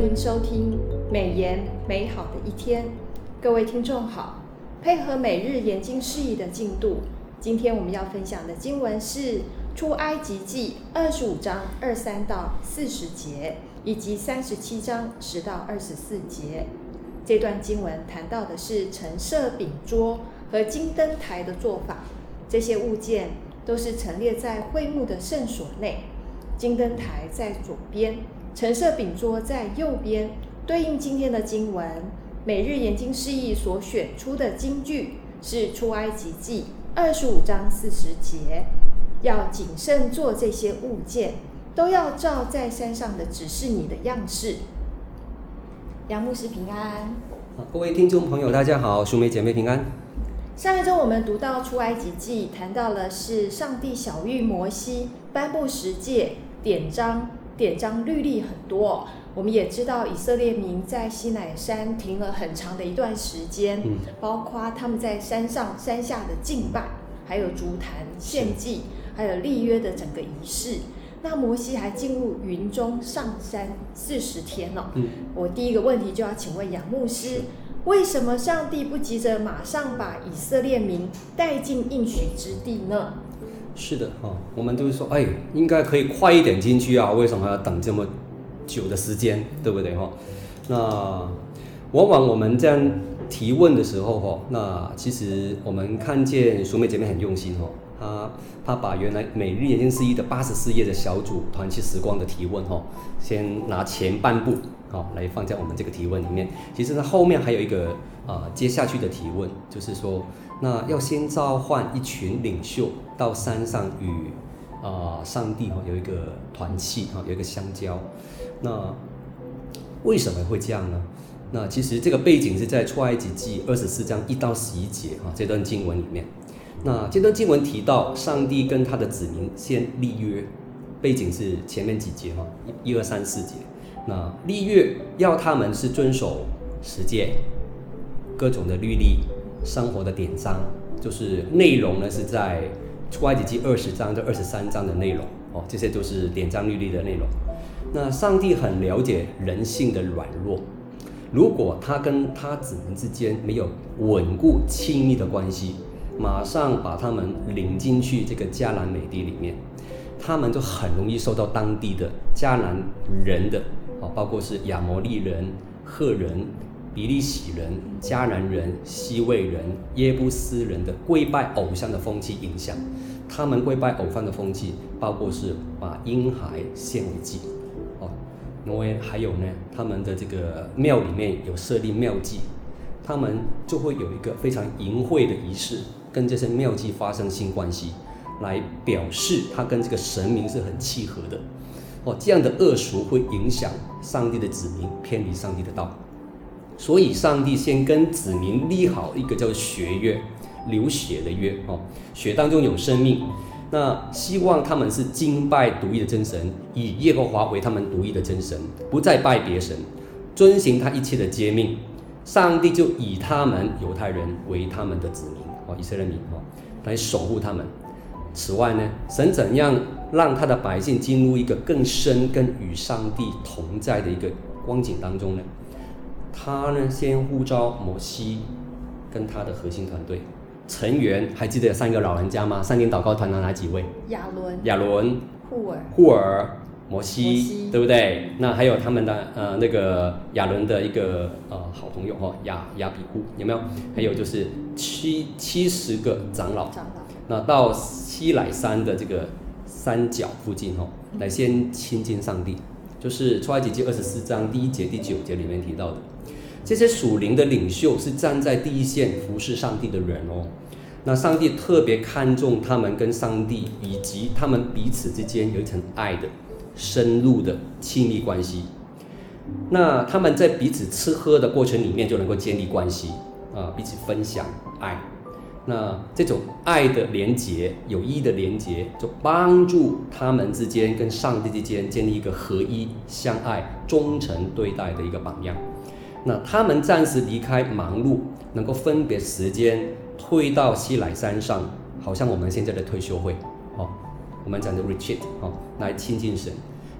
欢迎收听美言美好的一天，各位听众好。配合每日研经释义的进度，今天我们要分享的经文是出埃及记二十五章二三到四十节，以及三十七章十到二十四节。这段经文谈到的是陈设饼桌和金灯台的做法，这些物件都是陈列在会幕的圣所内。金灯台在左边，陈设饼桌在右边，对应今天的经文。每日研经释义所选出的经句是出埃及记二十五章四十节，要谨慎做这些物件，都要照在山上的指示你的样式。杨牧师平安。各位听众朋友，大家好，兄妹姐妹平安。上一周我们读到出埃及记，谈到了是上帝小玉摩西颁布十诫。典章典章律例很多，我们也知道以色列民在西乃山停了很长的一段时间，嗯、包括他们在山上山下的敬拜，还有筑坛献祭，还有立约的整个仪式。那摩西还进入云中上山四十天了、哦。嗯，我第一个问题就要请问杨牧师，为什么上帝不急着马上把以色列民带进应许之地呢？是的，哈，我们都是说，哎，应该可以快一点进去啊，为什么要等这么久的时间，对不对，哈？那往往我们这样提问的时候，哈，那其实我们看见淑美姐妹很用心，哈，她她把原来每日研经释义的八十四页的小组团契时光的提问，哈，先拿前半部，好，来放在我们这个提问里面。其实它后面还有一个啊、接下去的提问，就是说。那要先召唤一群领袖到山上与啊、上帝哈有一个团契哈有一个相交，那为什么会这样呢？那其实这个背景是在出埃及记二十四章一到十一节哈这段经文里面。那这段经文提到上帝跟他的子民先立约，背景是前面几节哈一二三四节。那立约要他们是遵守十诫，各种的律例。生活的典章，就是内容呢，是在出埃及记二十章到二十三章的内容哦，这些都是典章律例的内容。那上帝很了解人性的软弱，如果他跟他子民之间没有稳固亲密的关系，马上把他们领进去这个迦南美地里面，他们就很容易受到当地的迦南人的啊，包括是亚摩利人、赫人。比利洗人、迦南人、西魏人、耶布斯人的跪拜偶像的风气影响，他们跪拜偶像的风气，包括是把婴孩献为祭，哦，挪威还有呢，他们的这个庙里面有设立庙祭，他们就会有一个非常淫秽的仪式，跟这些庙祭发生性关系，来表示他跟这个神明是很契合的，哦，这样的恶俗会影响上帝的子民偏离上帝的道。所以，上帝先跟子民立好一个叫血约，流血的约哦，血当中有生命。那希望他们是敬拜独一的真神，以耶和华为他们独一的真神，不再拜别神，遵行他一切的诫命。上帝就以他们犹太人为他们的子民哦，以色列民哦，来守护他们。此外呢，神怎样让他的百姓进入一个更深、跟与上帝同在的一个光景当中呢？他呢，先呼召摩西跟他的核心团队成员，还记得有三个老人家吗？三年祷告团的哪几位？亚伦、亚伦、户尔、户尔、摩西，对不对？那还有他们的呃那个亚伦的一个呃好朋友哈亚亚比户有没有？还有就是七七十个长老，长老。那到西乃山的这个山脚附近哈，来先亲近上帝。就是出埃及记二十四章第一节、第九节里面提到的，这些属灵的领袖是站在第一线服侍上帝的人哦。那上帝特别看重他们跟上帝以及他们彼此之间有一层爱的深入的亲密关系。那他们在彼此吃喝的过程里面就能够建立关系啊，彼此分享爱。那这种爱的连结、友谊的连结，就帮助他们之间跟上帝之间建立一个合一、相爱、忠诚对待的一个榜样。那他们暂时离开忙碌，能够分别时间退到西乃山上，好像我们现在的退休会，哦，我们讲的 retreat，哦，来亲近神，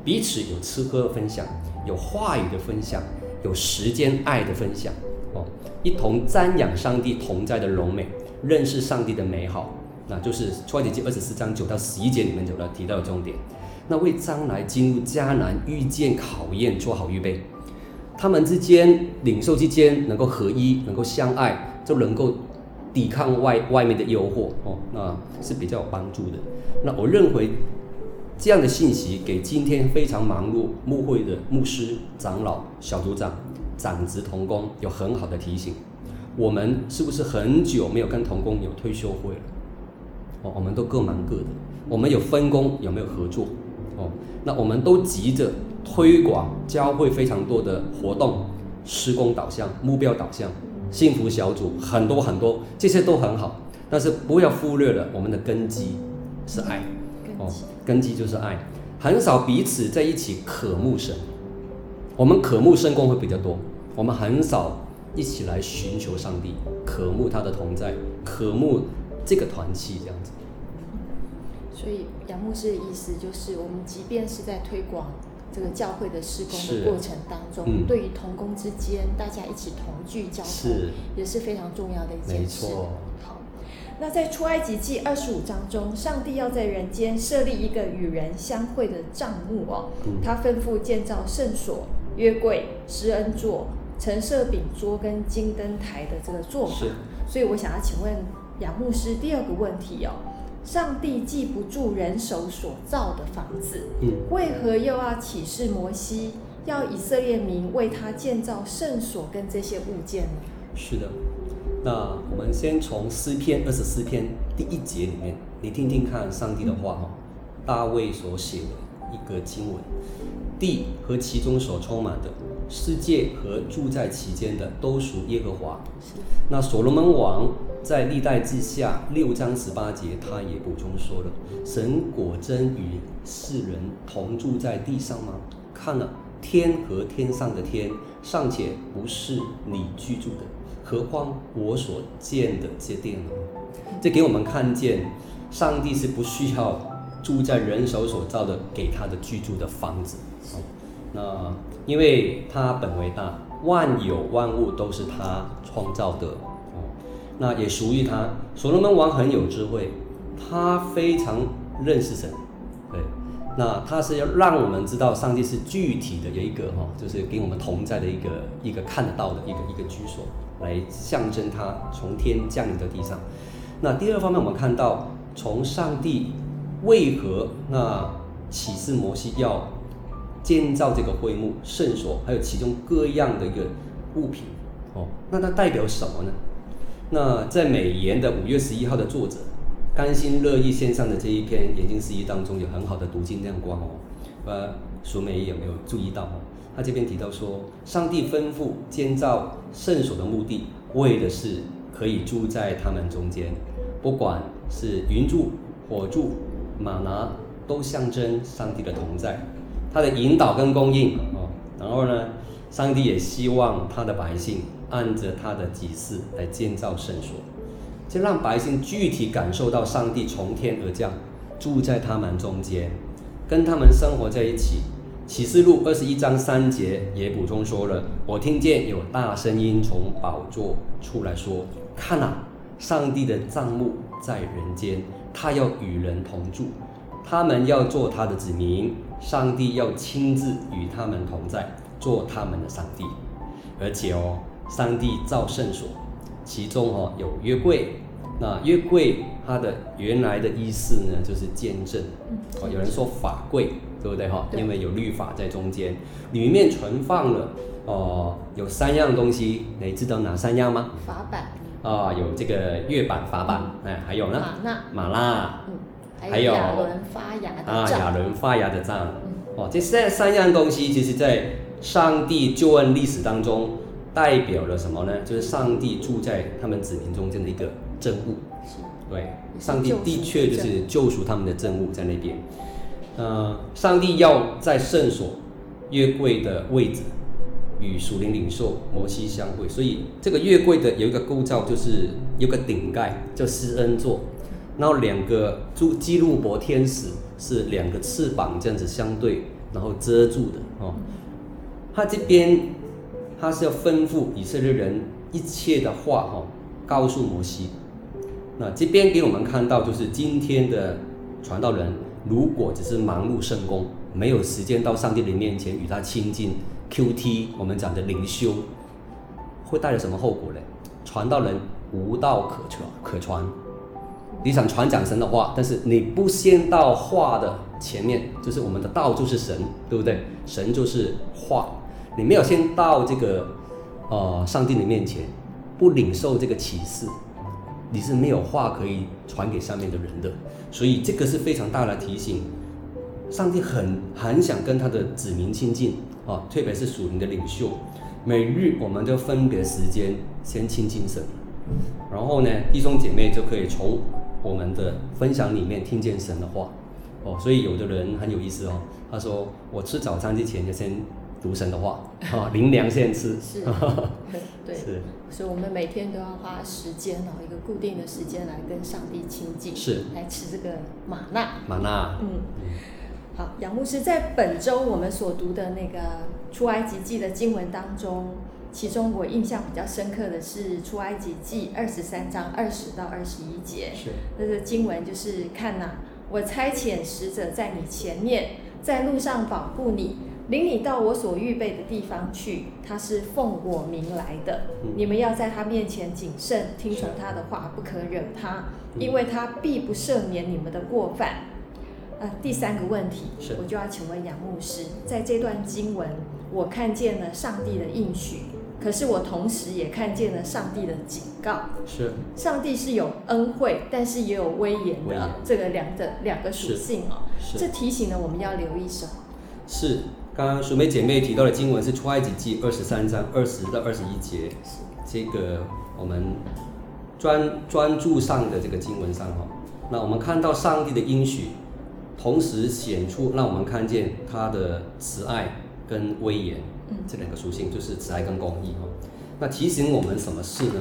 彼此有吃喝分享，有话语的分享，有时间爱的分享，哦，一同瞻仰上帝同在的荣美，认识上帝的美好，那就是出埃及记二十四章九到十一节里面有的提到的重点。那为将来进入迦南遇见考验做好预备，他们之间领袖之间能够合一，能够相爱，就能够抵抗外外面的诱惑哦，那是比较有帮助的。那我认为这样的信息给今天非常忙碌牧会的牧师、长老、小组长、长职同工有很好的提醒。我们是不是很久没有跟同工有退休会了？哦，我们都各忙各的，我们有分工有没有合作？哦，那我们都急着推广教会非常多的活动，施工导向、目标导向、幸福小组，很多很多，这些都很好。但是不要忽略了我们的根基是爱，哦，根基就是爱，很少彼此在一起渴慕神。我们渴慕圣工会比较多，我们很少一起来寻求上帝，渴慕他的同在，渴慕这个团契这样子。所以杨牧师的意思就是，我们即便是在推广这个教会的施工的过程当中，嗯、对于同工之间大家一起同聚交通，也是非常重要的一件事。好，那在出埃及记二十五章中，上帝要在人间设立一个与人相会的帐幕哦，嗯、他吩咐建造圣所、约柜、施恩座、陈设饼桌跟金灯台的这个做法。所以我想要请问杨牧师第二个问题哦。上帝记不住人手所造的房子，嗯，为何又要启示摩西，要以色列民为他建造圣所跟这些物件呢？是的，那我们先从诗篇二十四篇第一节里面，你听听看上帝的话哈，嗯、大卫所写的一个经文，地和其中所充满的，世界和住在其间的，都属耶和华。是那所罗门王。在历代志下六章十八节，他也补充说了：“神果真与世人同住在地上吗？看了天和天上的天，尚且不是你居住的，何况我所建的这殿呢？”这给我们看见，上帝是不需要住在人手所造的给他的居住的房子。那因为他本为大，万有万物都是他创造的。那也属于他。所罗门王很有智慧，他非常认识神，对。那他是要让我们知道上帝是具体的有一个哈，就是给我们同在的一个一个看得到的一个一个居所，来象征他从天降临到地上。那第二方面，我们看到从上帝为何那启示摩西要建造这个会幕圣所，还有其中各样的一个物品哦，那它代表什么呢？那在美言的五月十一号的作者，甘心乐意献上的这一篇研经释义当中有很好的读经亮光哦。呃，淑美有没有注意到哦？他这边提到说，上帝吩咐建造圣所的目的，为的是可以住在他们中间，不管是云柱、火柱、玛拿，都象征上帝的同在，他的引导跟供应哦。然后呢，上帝也希望他的百姓。按着他的指示来建造圣所，就让百姓具体感受到上帝从天而降，住在他们中间，跟他们生活在一起。启示录二十一章三节也补充说了：“我听见有大声音从宝座出来说，看啊，上帝的帐幕在人间，他要与人同住，他们要做他的子民，上帝要亲自与他们同在，做他们的上帝，而且哦。”上帝造圣所，其中哈有约柜，那约柜它的原来的意思呢，就是见证。哦，有人说法柜，对不对哈？因为有律法在中间，里面存放了哦，有三样东西，你知道哪三样吗？法版。啊，有这个月版、法版，哎，还有呢？玛纳。玛纳。嗯。还有亚伦发芽的杖。啊，亚伦发芽的杖。哦，这三三样东西，其实在上帝救恩历史当中。代表了什么呢？就是上帝住在他们子民中间的一个证物。对，上帝的确就是救赎他们的证物在那边。呃，上帝要在圣所约柜的位置与属灵领袖摩西相会，所以这个约柜的有一个构造，就是有个顶盖叫施恩座，然后两个基路伯天使是两个翅膀这样子相对然后遮住的哦。他这边他是要吩咐以色列人一切的话哈，告诉摩西。那这边给我们看到，就是今天的传道人，如果只是忙碌圣工，没有时间到上帝的面前与他亲近，QT 我们讲的灵修，会带来什么后果呢？传道人无道可传，可传。你想传讲神的话，但是你不先到话的前面，就是我们的道就是神，对不对？神就是话，你没有先到这个呃上帝的面前，不领受这个启示。你是没有话可以传给上面的人的，所以这个是非常大的提醒。上帝很很想跟他的子民亲近啊，特别是属灵的领袖，每日我们就分别时间先亲近神，然后呢，弟兄姐妹就可以从我们的分享里面听见神的话哦。所以有的人很有意思哦，他说我吃早餐之前就先。读神的话啊，灵粮先吃。是，对，是，所以我们每天都要花时间哦，一个固定的时间来跟上帝亲近，是，来吃这个玛纳。玛纳，嗯，好，杨牧师在本周我们所读的那个出埃及记的经文当中，其中我印象比较深刻的是出埃及记二十三章二十到二十一节，是，那个经文就是看呐、啊，我差遣使者在你前面，在路上保护你。领你到我所预备的地方去，他是奉我名来的。嗯、你们要在他面前谨慎，听从他的话，不可惹他，嗯、因为他必不赦免你们的过犯。呃，第三个问题，我就要请问杨牧师，在这段经文，我看见了上帝的应许，可是我同时也看见了上帝的警告。是，上帝是有恩惠，但是也有威严的，严这个两个两个属性哦。这提醒了我们要留意什么？是。刚刚淑梅姐妹提到的经文是出埃及记二十三章二十到二十一节，这个我们专专注上的这个经文上哈，那我们看到上帝的应许，同时显出让我们看见他的慈爱跟威严，这两个属性就是慈爱跟公义哈。那提醒我们什么事呢？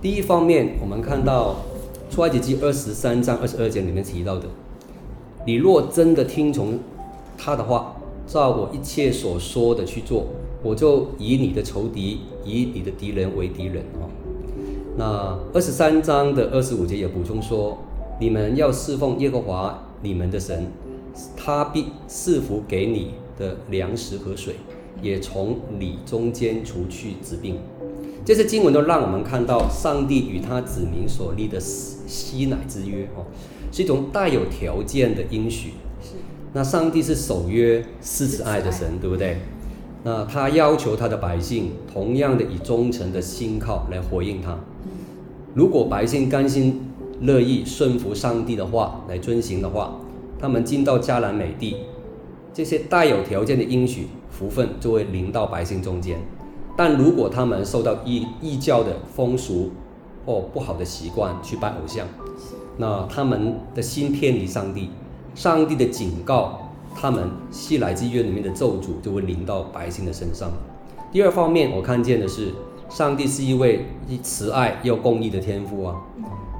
第一方面，我们看到出埃及记二十三章二十二节里面提到的，你若真的听从他的话。照我一切所说的去做，我就以你的仇敌，以你的敌人为敌人哦。那二十三章的二十五节也补充说，你们要侍奉耶和华你们的神，他必赐福给你的粮食和水，也从你中间除去疾病。这些经文都让我们看到上帝与他子民所立的西乃之约哦，是一种带有条件的应许。那上帝是守约施慈爱的神，对不对？那他要求他的百姓同样的以忠诚的心靠来回应他。如果百姓甘心乐意顺服上帝的话来遵行的话，他们进到迦南美地，这些带有条件的应许福分就会临到百姓中间。但如果他们受到异异教的风俗或不好的习惯去拜偶像，那他们的心偏离上帝。上帝的警告，他们西来之约里面的咒诅就会临到百姓的身上。第二方面，我看见的是，上帝是一位慈爱又公义的天父啊，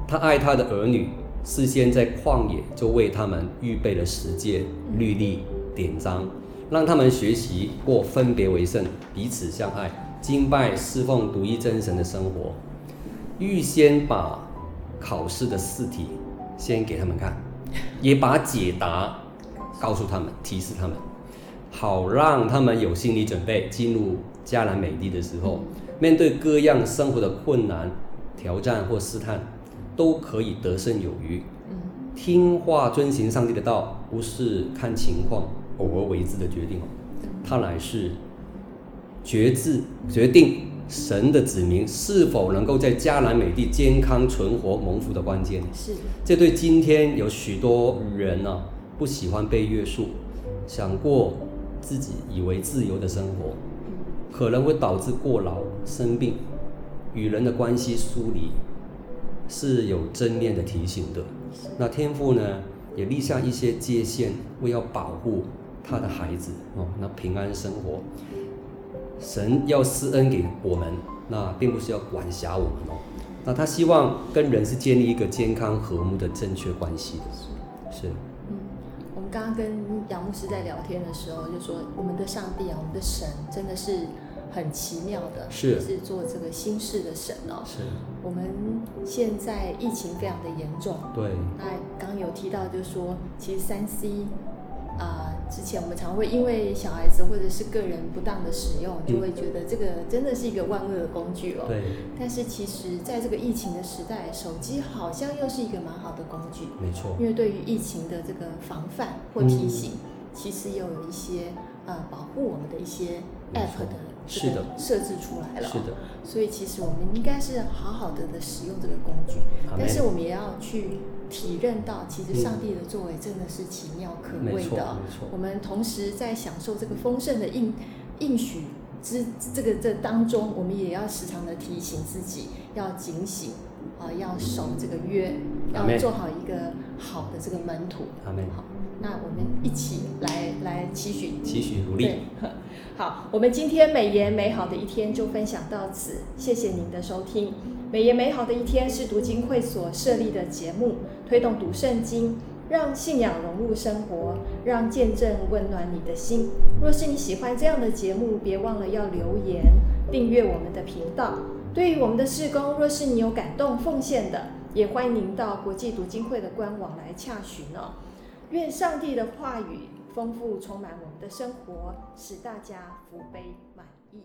他爱他的儿女，事先在旷野就为他们预备了十诫律例典章，让他们学习过分别为圣、彼此相爱、敬拜侍奉独一真神的生活，预先把考试的试题先给他们看。也把解答告诉他们，提示他们，好让他们有心理准备，进入迦南美地的时候，面对各样生活的困难、挑战或试探，都可以得胜有余。听话遵行上帝的道，不是看情况偶尔为之的决定哦，它乃是决志决定。神的子民是否能够在迦南美地健康存活蒙福的关键？是，这对今天有许多人呢、啊，不喜欢被约束，想过自己以为自由的生活，可能会导致过劳、生病、与人的关系疏离，是有正面的提醒的。那天父呢，也立下一些界限，为要保护他的孩子哦，那平安生活。神要施恩给我们，那并不是要管辖我们哦。那他希望跟人是建立一个健康和睦的正确关系的。是。嗯，我们刚刚跟杨牧师在聊天的时候，就说我们的上帝啊，我们的神真的是很奇妙的，是是做这个新事的神哦。是。我们现在疫情非常的严重，对。那刚刚有提到，就是说，其实三 C 啊。之前我们常会因为小孩子或者是个人不当的使用，就会觉得这个真的是一个万恶的工具哦。对。但是其实在这个疫情的时代，手机好像又是一个蛮好的工具。没错。因为对于疫情的这个防范或提醒，嗯、其实又有一些呃保护我们的一些 app 的这个设置出来了。是的。所以其实我们应该是好好的的使用这个工具，但是我们也要去。体认到，其实上帝的作为真的是奇妙可畏的。我们同时在享受这个丰盛的应应许之这个这当中，我们也要时常的提醒自己要警醒啊，要守这个约，要做好一个好的这个门徒。好，那我们一起来来期许，期许努力。好，我们今天美言美好的一天就分享到此，谢谢您的收听。美言美好的一天是读经会所设立的节目，推动读圣经，让信仰融入生活，让见证温暖你的心。若是你喜欢这样的节目，别忘了要留言订阅我们的频道。对于我们的事工，若是你有感动奉献的，也欢迎您到国际读经会的官网来洽询哦。愿上帝的话语丰富充满我们的生活，使大家福杯满溢。